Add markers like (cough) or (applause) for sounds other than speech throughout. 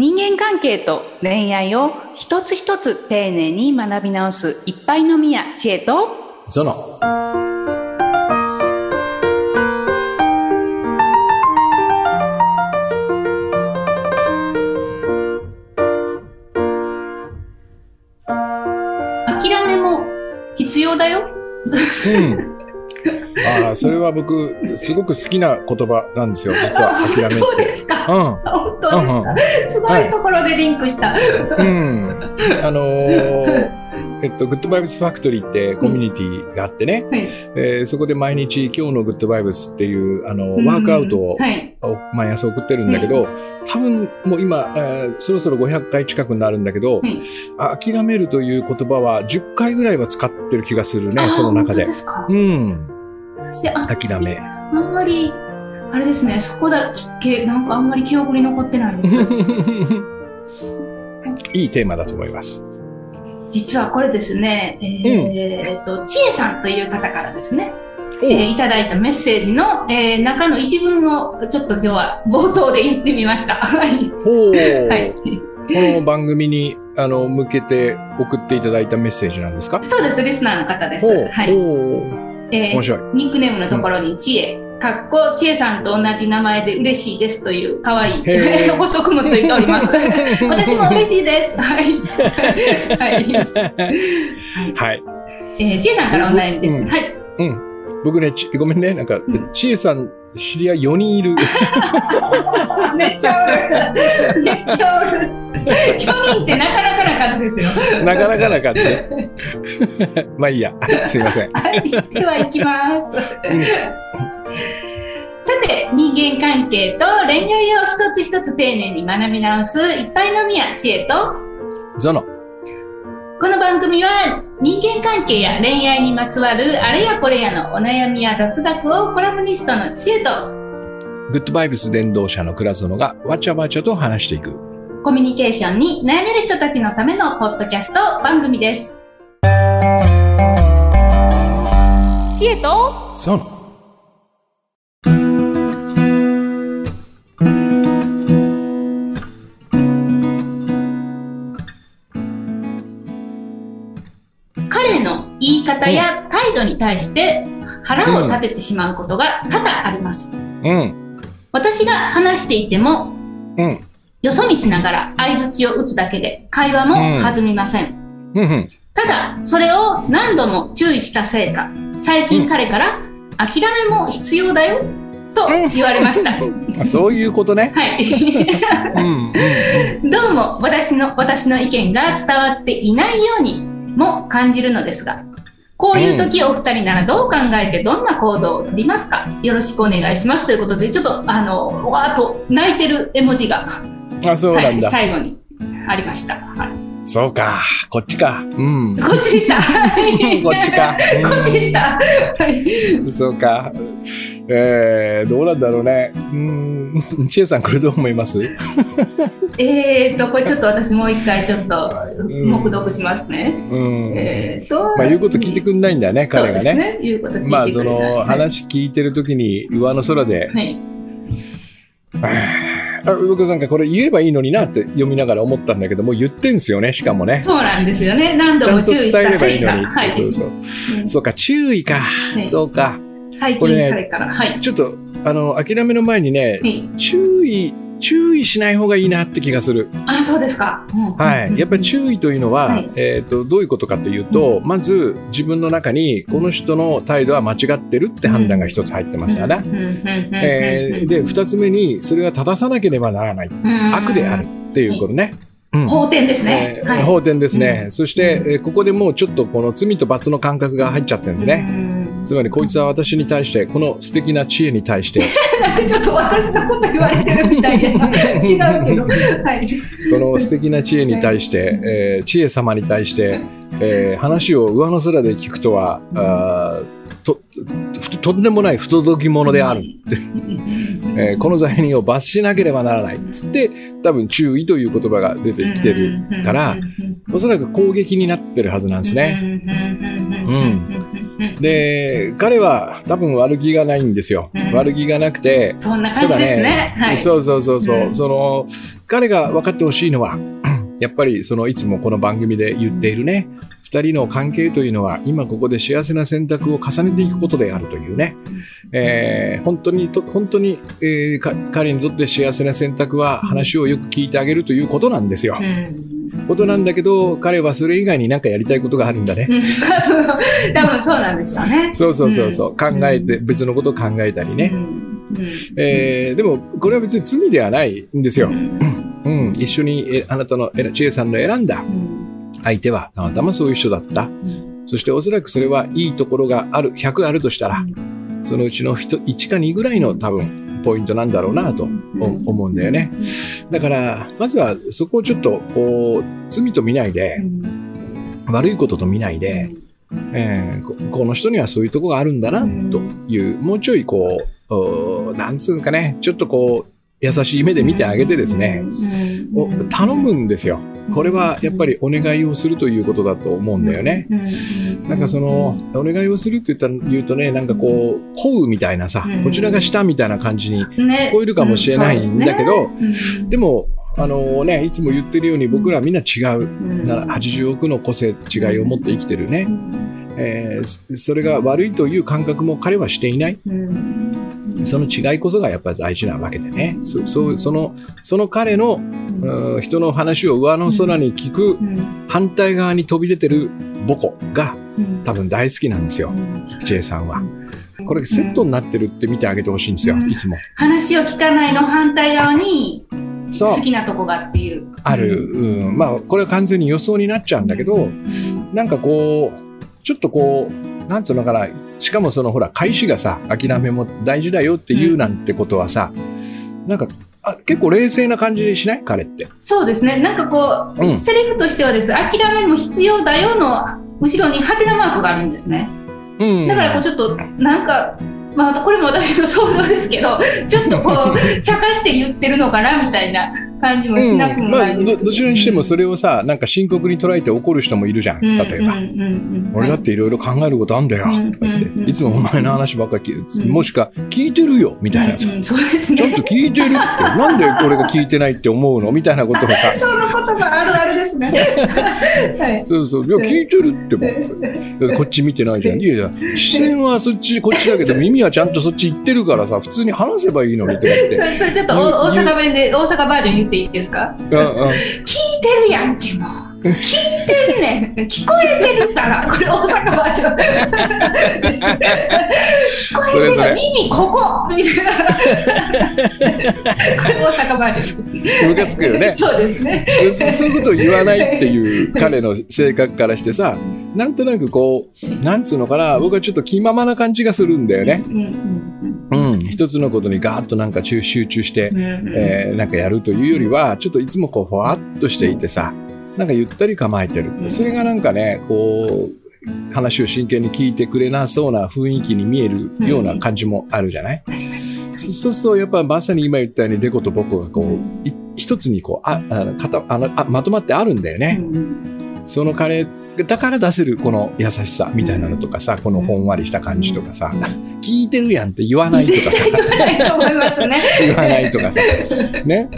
人間関係と恋愛を一つ一つ丁寧に学び直すいっぱいのみや知恵とゾノ。諦めも必要だよ。うん。ああ、それは僕、すごく好きな言葉なんですよ。実は諦めって。そうですか。うん。本当ですか？すごいところでリンクした。うん。あのー (laughs) えっと、グッドバイブスファクトリーってコミュニティがあってね、はい。えーそこで毎日今日のグッドバイブスっていう、あの、うんワークアウトをはい。毎朝送ってるんだけど、多分もう今、えーそろそろ500回近くになるんだけど、はいあ諦めるという言葉は10回ぐらいは使ってる気がするね、あその中で本当。すか？うん。諦め。あんまり、あれですね、そこだけ、なんかあんまり記憶に残ってないんですよ。(laughs) いいテーマだと思います。実はこれですね、えーえーと、ちえさんという方からですね、おえーいただいたメッセージの、えー中の一文をちょっと今日は冒頭で言ってみました。(laughs) はい。はい。この番組にあの向けて送っていただいたメッセージなんですか？そうです、リスナーの方です。はい。ほえーう面白い。ニックネームのところにちえ、かっこちえさんと同じ名前で嬉しいですという可愛い (laughs) 補足もついております。(laughs) 私も嬉しいです。はい。はい。はい。えー、ちえさんからお悩みです。うんはい。うん。僕ね、ちごめんね、なんか、うんちえさん、知り合い4人いる。(laughs) めっちゃおる。めっちゃおる。4人ってなかなかなかったですよ。なかなかなかった。まあいいや。すいません。はい。では行きます。うんさて、人間関係と恋愛を一つ一つ丁寧に学び直すいっぱいのみや知恵と、ゾノ。この番組は人間関係や恋愛にまつわるあれやこれやのお悩みや雑学をコラムニストの知恵とグッドバイブス伝道者の倉園がわちゃわちゃと話していく。コミュニケーションに悩める人たちのためのポッドキャスト番組です。知恵とゾノ。彼の言い方や態度に対して腹を立ててしまうことが多々あります。うん。私が話していても、うん。よそ見しながら相槌を打つだけで会話も弾みません。うん。うん。ただ、それを何度も注意したせいか、最近彼から、諦めも必要だよ、と言われました。(laughs) あそういうことね。はい。(laughs) どうも私の、私の意見が伝わっていないようにも感じるのですが、こういう時お二人ならどう考えてどんな行動をとりますか？よろしくお願いしますということで、ちょっとあの、わーっと泣いてる絵文字が、あ、そうはい、なんだ。最後にありました。はい、そうか。こっちか。うん。こっちでした。は (laughs) いこっちか。(laughs) こっちでした。はいそうか。えー、どうなんだろうね。うん。ちえさん、これどう思います？(laughs) えーと、これちょっと私もう一回ちょっとん黙読しますね。うん。えーと、まあ、言うこと聞いてくんないんだよね、彼がね。そうですね。言うこと聞いてくれないまあ、その、話聞いてるときに、上の空で、はい。(sighs) あ僕なんかこれ言えばいいのになって読みながら思ったんだけど、もう言ってんすよね、しかもね。そうなんですよね。何ちゃんと度も注意し伝えればいか。いいのに。はい。そうそう。うんそうか、注意か。いそうか。最近ね彼から。はい。ちょっと、あの、諦めの前にね、はい。注意、注意しない方がいいなって気がする。あ、そうですか。うんはい。やっぱり注意というのは、はいえっ、と、どういうことかというと、まず自分の中に、この人の態度は間違ってるって判断が一つ入ってますよね。えーで、二つ目に、それは正さなければならない。悪である。っていうことね。うん法典ですねえ。ーはい。法典ですね。そして、えーここでもうちょっとこの罪と罰の感覚が入っちゃってるんですね。うんつまり、こいつは私に対して、この素敵な知恵に対して、ちょっと私のこと言われてるみたいで、違うけど。はい。この素敵な知恵に対して、えー知恵様に対して、えー話を上の空で聞くとは、あーとととんでもない不届き者である、えーこの罪人を罰しなければならない。っつって多分注意という言葉が出てきてるからおそらく攻撃になってるはずなんですね。うんうんで、彼は多分悪気がないんですよ。うん悪気がなくて、そんな感じですね。はい。そうそうそうそう、うんその、彼が分かってほしいのは、(clears throat) やっぱりそのいつもこの番組で言っているね、二人の関係というのは今ここで幸せな選択を重ねていくことであるというね、えー本当にと、本当に、えーか彼にとって幸せな選択は話をよく聞いてあげるということなんですよ。うんことなんだけど、彼はそれ以外になんかやりたいことがあるんだね。うん (laughs) 多分そうなんですよね。そうそうそうそう、考えて、うん別のことを考えたりね。うんえーでも、これは別に罪ではないんですよう。んうん、一緒にえあなたのえ千恵さんの選んだうん相手はたまたまそういう人だった。うんそしておそらくそれはいいところがある、100あるとしたら、そのうちの1 1か2ぐらいの多分ポイントなんだろうなとお思うんだよね。だから、まずはそこをちょっとこう、罪と見ないで、悪いことと見ないで、えーここの人にはそういうとこがあるんだなという、もうちょいこう、おなんつうかね、ちょっとこう、優しい目で見てあげてですね、お頼むんですよ。これはやっぱりお願いをするということだと思うんだよね。なんかその、お願いをするって言ったら言うとね、なんかこう、ほうみたいなさうん、こちらがしたみたいな感じに聞聞こえるかもしれないんだけど、でも、あのね、いつも言ってるように僕らはみんな違う。な80億の個性違いを持って生きてるね。えーそそれが悪いという感覚も彼はしていない。その違いこそがやっぱり大事なわけでね。そそうそのその彼のうん人の話を上の空に聞く反対側に飛び出てる母子が多分大好きなんですよ、千恵さんは。これセットになってるって見てあげてほしいんですよ、うんいつも。話を聞かないの反対側に好。きなとこがっていう。ある。うん。まあ、これは完全に予想になっちゃうんだけど、なんかこう、ちょっとこう、なんつうのかな、しかもそのほら、返しがさ、諦めも大事だよって言うなんてことはさ、なんか、あ結構冷静な感じにしない？彼って。そうですね。なんかこう、うんセリフとしてはです。諦めも必要だよの後ろにハテナマークがあるんですね。うん。だからこうちょっとなんか。まあ、これも私の想像ですけど、ちょっとこう、(laughs) 茶化して言ってるのかなみたいな感じもしなくもまあ、ないですどどちらにしてもそれをさ、なんか深刻に捉えて怒る人もいるじゃん。例えば。俺だっていろいろ考えることあんだよ。うんとか言ってうんいつもお前の話ばっかり聞いうんもしか聞いてるよみたいなさ。うんうんね。ちゃんと聞いてるって。(laughs) なんで俺が聞いてないって思うのみたいなことをさ。その言葉あるあるですね。はい。そうそう。いや、聞いてるってもこっち見てないじゃん。いやいや、視線はそっち、こっちだけど、耳はちゃんとそっち行ってるからさ、普通に話せばいいのにとか言って。それそれちょっとお大阪弁で大阪バージョン言っていいですか？うんうん。聞いてるやんけもう。聞いてんねん。聞こえてるから。これ大阪バージョン聞こえてる耳ここ。みたいな。これ大阪バージョンです。ねムカつくよね。そうですね。でそそういうことを言わないっていう彼の性格からしてさ、なんとなくこう、なんつうのかな、僕はちょっと気ままな感じがするんだよね。うんうんうん。一つのことにガーッとなんか集集中してう、んえーなんかやるというよりは、ちょっといつもこう、ふわっとしていてさ、なんかゆったり構えてる。それがなんかね、こう、話を真剣に聞いてくれなそうな雰囲気に見えるような感じもあるじゃない、そそうすると、やっぱまさに今言ったように、デコとボコがこう、い一つにこう、あ、あの、かたあのあまとまってあるんだよね。その彼だから出せるこの優しさみたいなのとかさ、このほんわりした感じとかさ、(laughs) 聞いてるやんって言わないとかさ、言わないと思いますね。(laughs) 言わないとかさ、ね？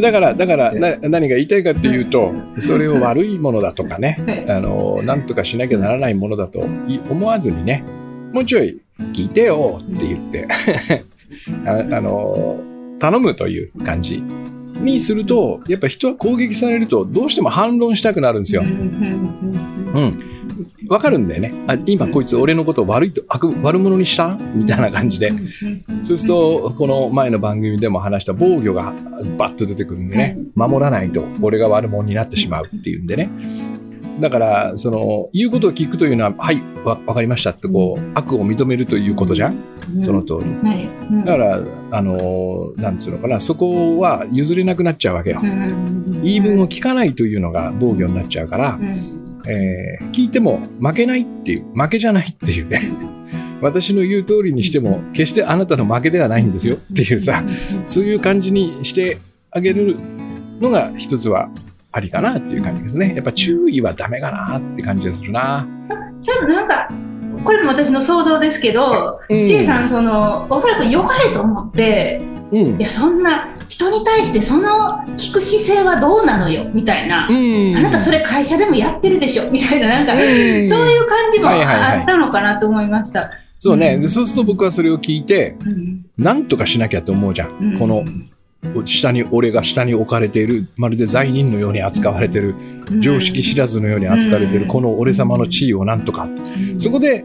だから、だから、な何が言いたいかっていうと、それを悪いものだとかね、あの、なんとかしなきゃならないものだとい思わずにね、もうちょい聞いてよって言って、(laughs) ああの、頼むという感じにすると、やっぱ人は攻撃されるとどうしても反論したくなるんですよ。うん。わかるんだよね。あ、今こいつ俺のことを悪いと、悪、悪者にした？みたいな感じで。そうすると、この前の番組でも話した防御がバッと出てくるんでね、守らないと俺が悪者になってしまうっていうんでね。だから、その、言うことを聞くというのは、はい、わ、わかりましたってこう、悪を認めるということじゃん？その通り。はいだから、あの、なんつうのかな、そこは譲れなくなっちゃうわけよ。言い分を聞かないというのが防御になっちゃうから、えー聞いても負けないっていう、負けじゃないっていうね。私の言う通りにしても、決してあなたの負けではないんですよっていうさ、そういう感じにしてあげるのが一つはありかなっていう感じですね。やっぱ注意はダメかなって感じがするな。ちょっとなんか、これも私の想像ですけど、うんちえさん、その、おそらく良かれと思って、うんいや、そんな、人に対してその聞く姿勢はどうなのよ、みたいな。うん。あなたそれ会社でもやってるでしょ、みたいな、なんか、うんそういう感じもあったのかなと思いました。そうね。うんでそうすると僕はそれを聞いて、うんなんとかしなきゃと思うじゃん。うんこの、下に、俺が下に置かれている、まるで罪人のように扱われている、常識知らずのように扱われている、うん。この俺様の地位をなんとか。うん。そこで、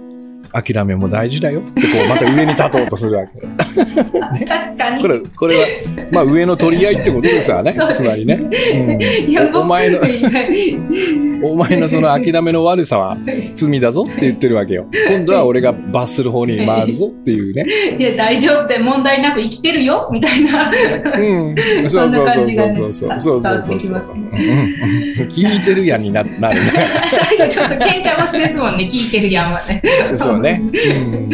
諦めも大事だよ。って、こう、また上に立とうとするわけ。(laughs) 確かに。これ、これは、まあ上の取り合いってことですわね。(laughs) つまりね。うん。おお前の、(laughs) お前のその諦めの悪さは罪だぞって言ってるわけよ。今度は俺が罰する方に回るぞっていうね。いや、大丈夫で問題なく生きてるよ、みたいな。うん。そうそうそうそうそうそう。そんな感じがね。そうそうそうそう。うん。うん。聞いてるやん。にななるね。最後ちょっと喧嘩腰ですもん。ね、聞いてるやん。はね。そうね。うん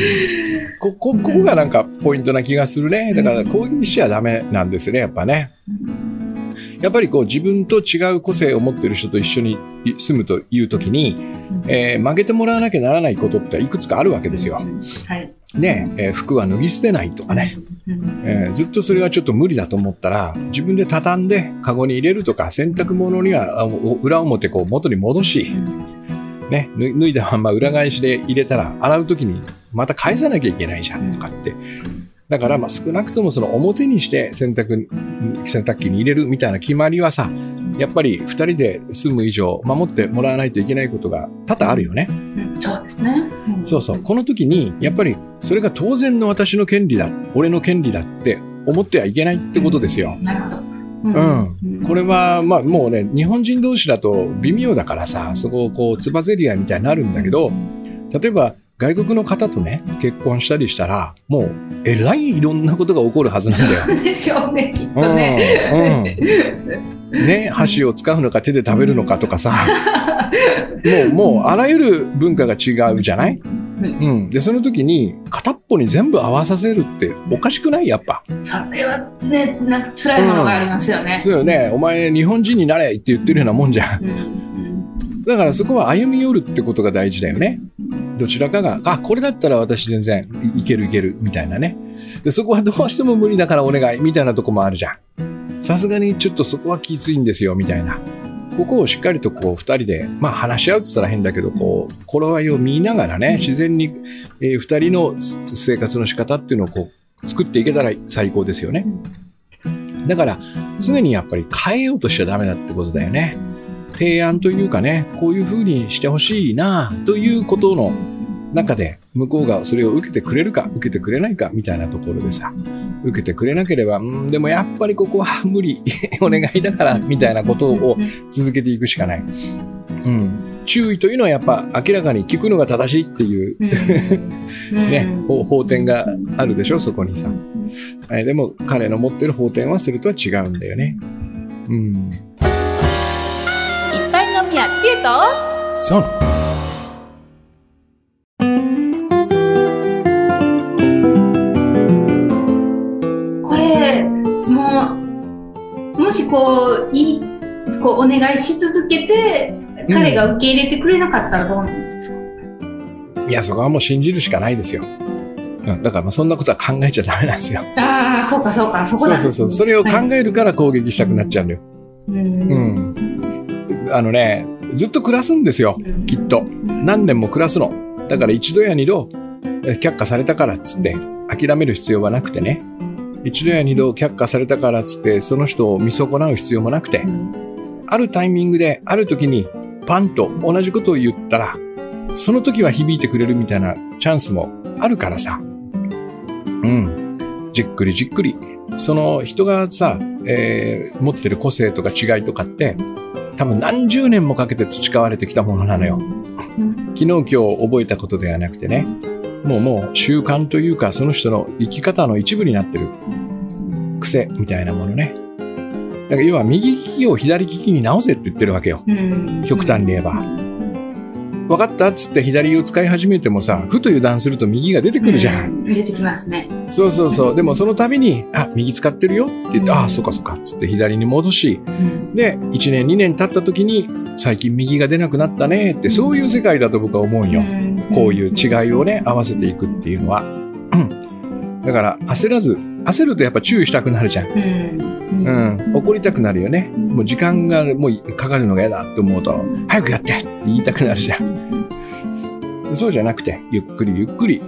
こ、こ、ここがなんかポイントな気がするね。だから攻撃しちゃダメなんですね、やっぱね。やっぱりこう自分と違う個性を持ってる人と一緒に住むというときに、えー負けてもらわなきゃならないことっていくつかあるわけですよ。はい。ね、えー服は脱ぎ捨てないとかね、うんえーずっとそれがちょっと無理だと思ったら、自分で畳んでカゴに入れるとか、洗濯物には裏表こう元に戻し、ね、脱いだまま裏返しで入れたら、洗うときにまた返さなきゃいけないじゃんとかって。だからまあ少なくともその表にして洗濯、洗濯機に入れるみたいな決まりはさ、やっぱり二人で住む以上守ってもらわないといけないことが多々あるよね。うんそうですね。んそうそう。この時に、やっぱりそれが当然の私の権利だ、俺の権利だって思ってはいけないってことですよ。なるほど。うん。これは、まあもうね、日本人同士だと微妙だからさ、そこをこう、つばぜり合いみたいになるんだけど、例えば外国の方とね、結婚したりしたら、もう、えらいいろんなことが起こるはずなんだよ。(laughs) でしょうね、きっとうんね。うん、ね、箸を使うのか手で食べるのかとかさ、(laughs) もう、もう、あらゆる文化が違うじゃない？うん。で、その時に、片っぽに全部合わさせるっておかしくない？やっぱ。それはね、なんか辛いものがありますよね。そうよね。お前、日本人になれって言ってるようなもんじゃん。うんうんだからそこは歩み寄るってことが大事だよね。どちらかが、あ、これだったら私全然いいけるいける、みたいなね。で、そこはどうしても無理だからお願い、みたいなとこもあるじゃん。さすがにちょっとそこはきついんですよ、みたいな。ここをしっかりとこう二人で、まあ話し合うって言ったら変だけど、こう、頃合いを見ながらね、自然に、えー二人のす生活の仕方っていうのをこう、作っていけたら最高ですよね。だから、常にやっぱり変えようとしちゃダメだってことだよね。提案というかね、こういう風にしてほしいなということの中で、向こうがそれを受けてくれるか、受けてくれないか、みたいなところでさ、受けてくれなければ、うん、でもやっぱりここは無理、(laughs) お願いだから、みたいなことを続けていくしかない。うん。注意というのはやっぱ明らかに聞くのが正しいっていううん (laughs) ね、うん法法典があるでしょ、そこにさ。はいでも彼の持ってる法典はそれとは違うんだよね。うん。いっぱい飲みや知恵とそう。こう、いい、こう、お願いし続けて、彼が受け入れてくれなかったらどうなんですか、いや、そこはもう信じるしかないですよ。うん、だからまあそんなことは考えちゃダメなんですよ。ああ、そうかそうか、そこそなですねうんそうそう。それを考はいえるから攻撃したくなっちゃうんだよ。うんうん。あのね、ずっと暮らすんですよ。きっと。何年も暮らすの。だから一度や二度、え却下されたからっつって、諦める必要はなくてね。一度や二度却下されたからっつって、その人を見損なう必要もなくてう、んあるタイミングで、ある時に、パンと同じことを言ったら、その時は響いてくれるみたいなチャンスもあるからさ。うん。じっくりじっくり。その人がさ、えー持ってる個性とか違いとかって、多分何十年もかけて培われてきたものなのよ。うん昨日今日覚えたことではなくてね。もうもう習慣というか、その人の生き方の一部になってる癖みたいなものね。だから要は右利きを左利きに直せって言ってるわけよ。うん極端に言えば。分かったっつって左を使い始めてもさ、ふと油断すると右が出てくるじゃん。う出てきますね。そうそうそう。でもその度に、あ、右使ってるよって言って、うんああ、そっかそっかっつって左に戻し、うんで、1年2年経った時に、最近右が出なくなったねって、そういう世界だと僕は思うんよ。こういう違いをね、合わせていくっていうのは。うんだから、焦らず、焦るとやっぱ注意したくなるじゃん。うん。うん。怒りたくなるよね。もう時間がもうかかるのが嫌だって思うと、早くやってって言いたくなるじゃん。そうじゃなくて、ゆっくりゆっくり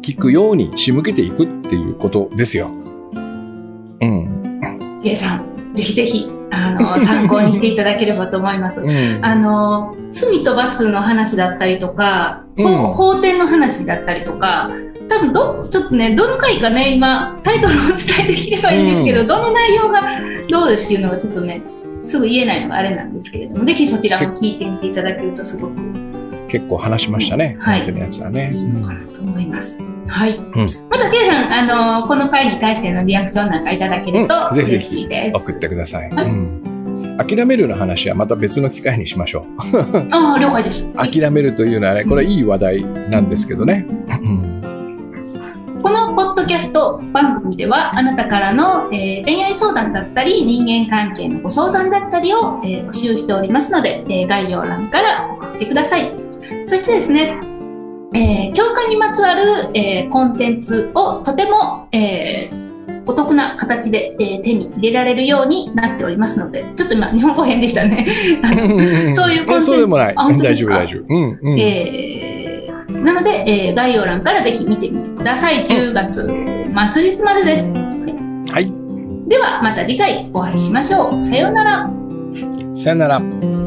聞くように仕向けていくっていうことですよ。うん。ジェイさん、ぜひぜひ、あの、参考にしていただければと思います。うん。あの、罪と罰の話だったりとか、うん。法法典の話だったりとか、多分ど、ちょっとね、どの回かね、今、タイトルを伝えてきればいいんですけど、うん。どの内容がどうですっていうのがちょっとね、すぐ言えないのがあれなんですけれども、ぜひそちらも聞いてみていただけるとすごく結構話しましたね。はいのやつはね。いいのかなと思います。はい。んまた、ジェイさん、あの、この回に対してのリアクションなんかいただけるとうんぜひぜ嬉ひ。送ってください。諦めるの話はまた別の機会にしましょう。ああ、了解です。は (laughs) い諦めるというのはね、これはいい話題なんですけどね。うんこのポッドキャスト番組では、あなたからの、えー恋愛相談だったり、人間関係のご相談だったりを、えー募集しておりますので、えー概要欄から送ってください。そしてですね、えー教科にまつわる、えーコンテンツをとても、えーお得な形で、えー手に入れられるようになっておりますので、ちょっと今、日本語変でしたね。そういうコンテンツやそうでもない。大丈夫、大丈夫。うん、うん。えーなので、えー概要欄からぜひ見てみてください。10月末日までです。はい。では、また次回お会いしましょう。さようなら。さよなら。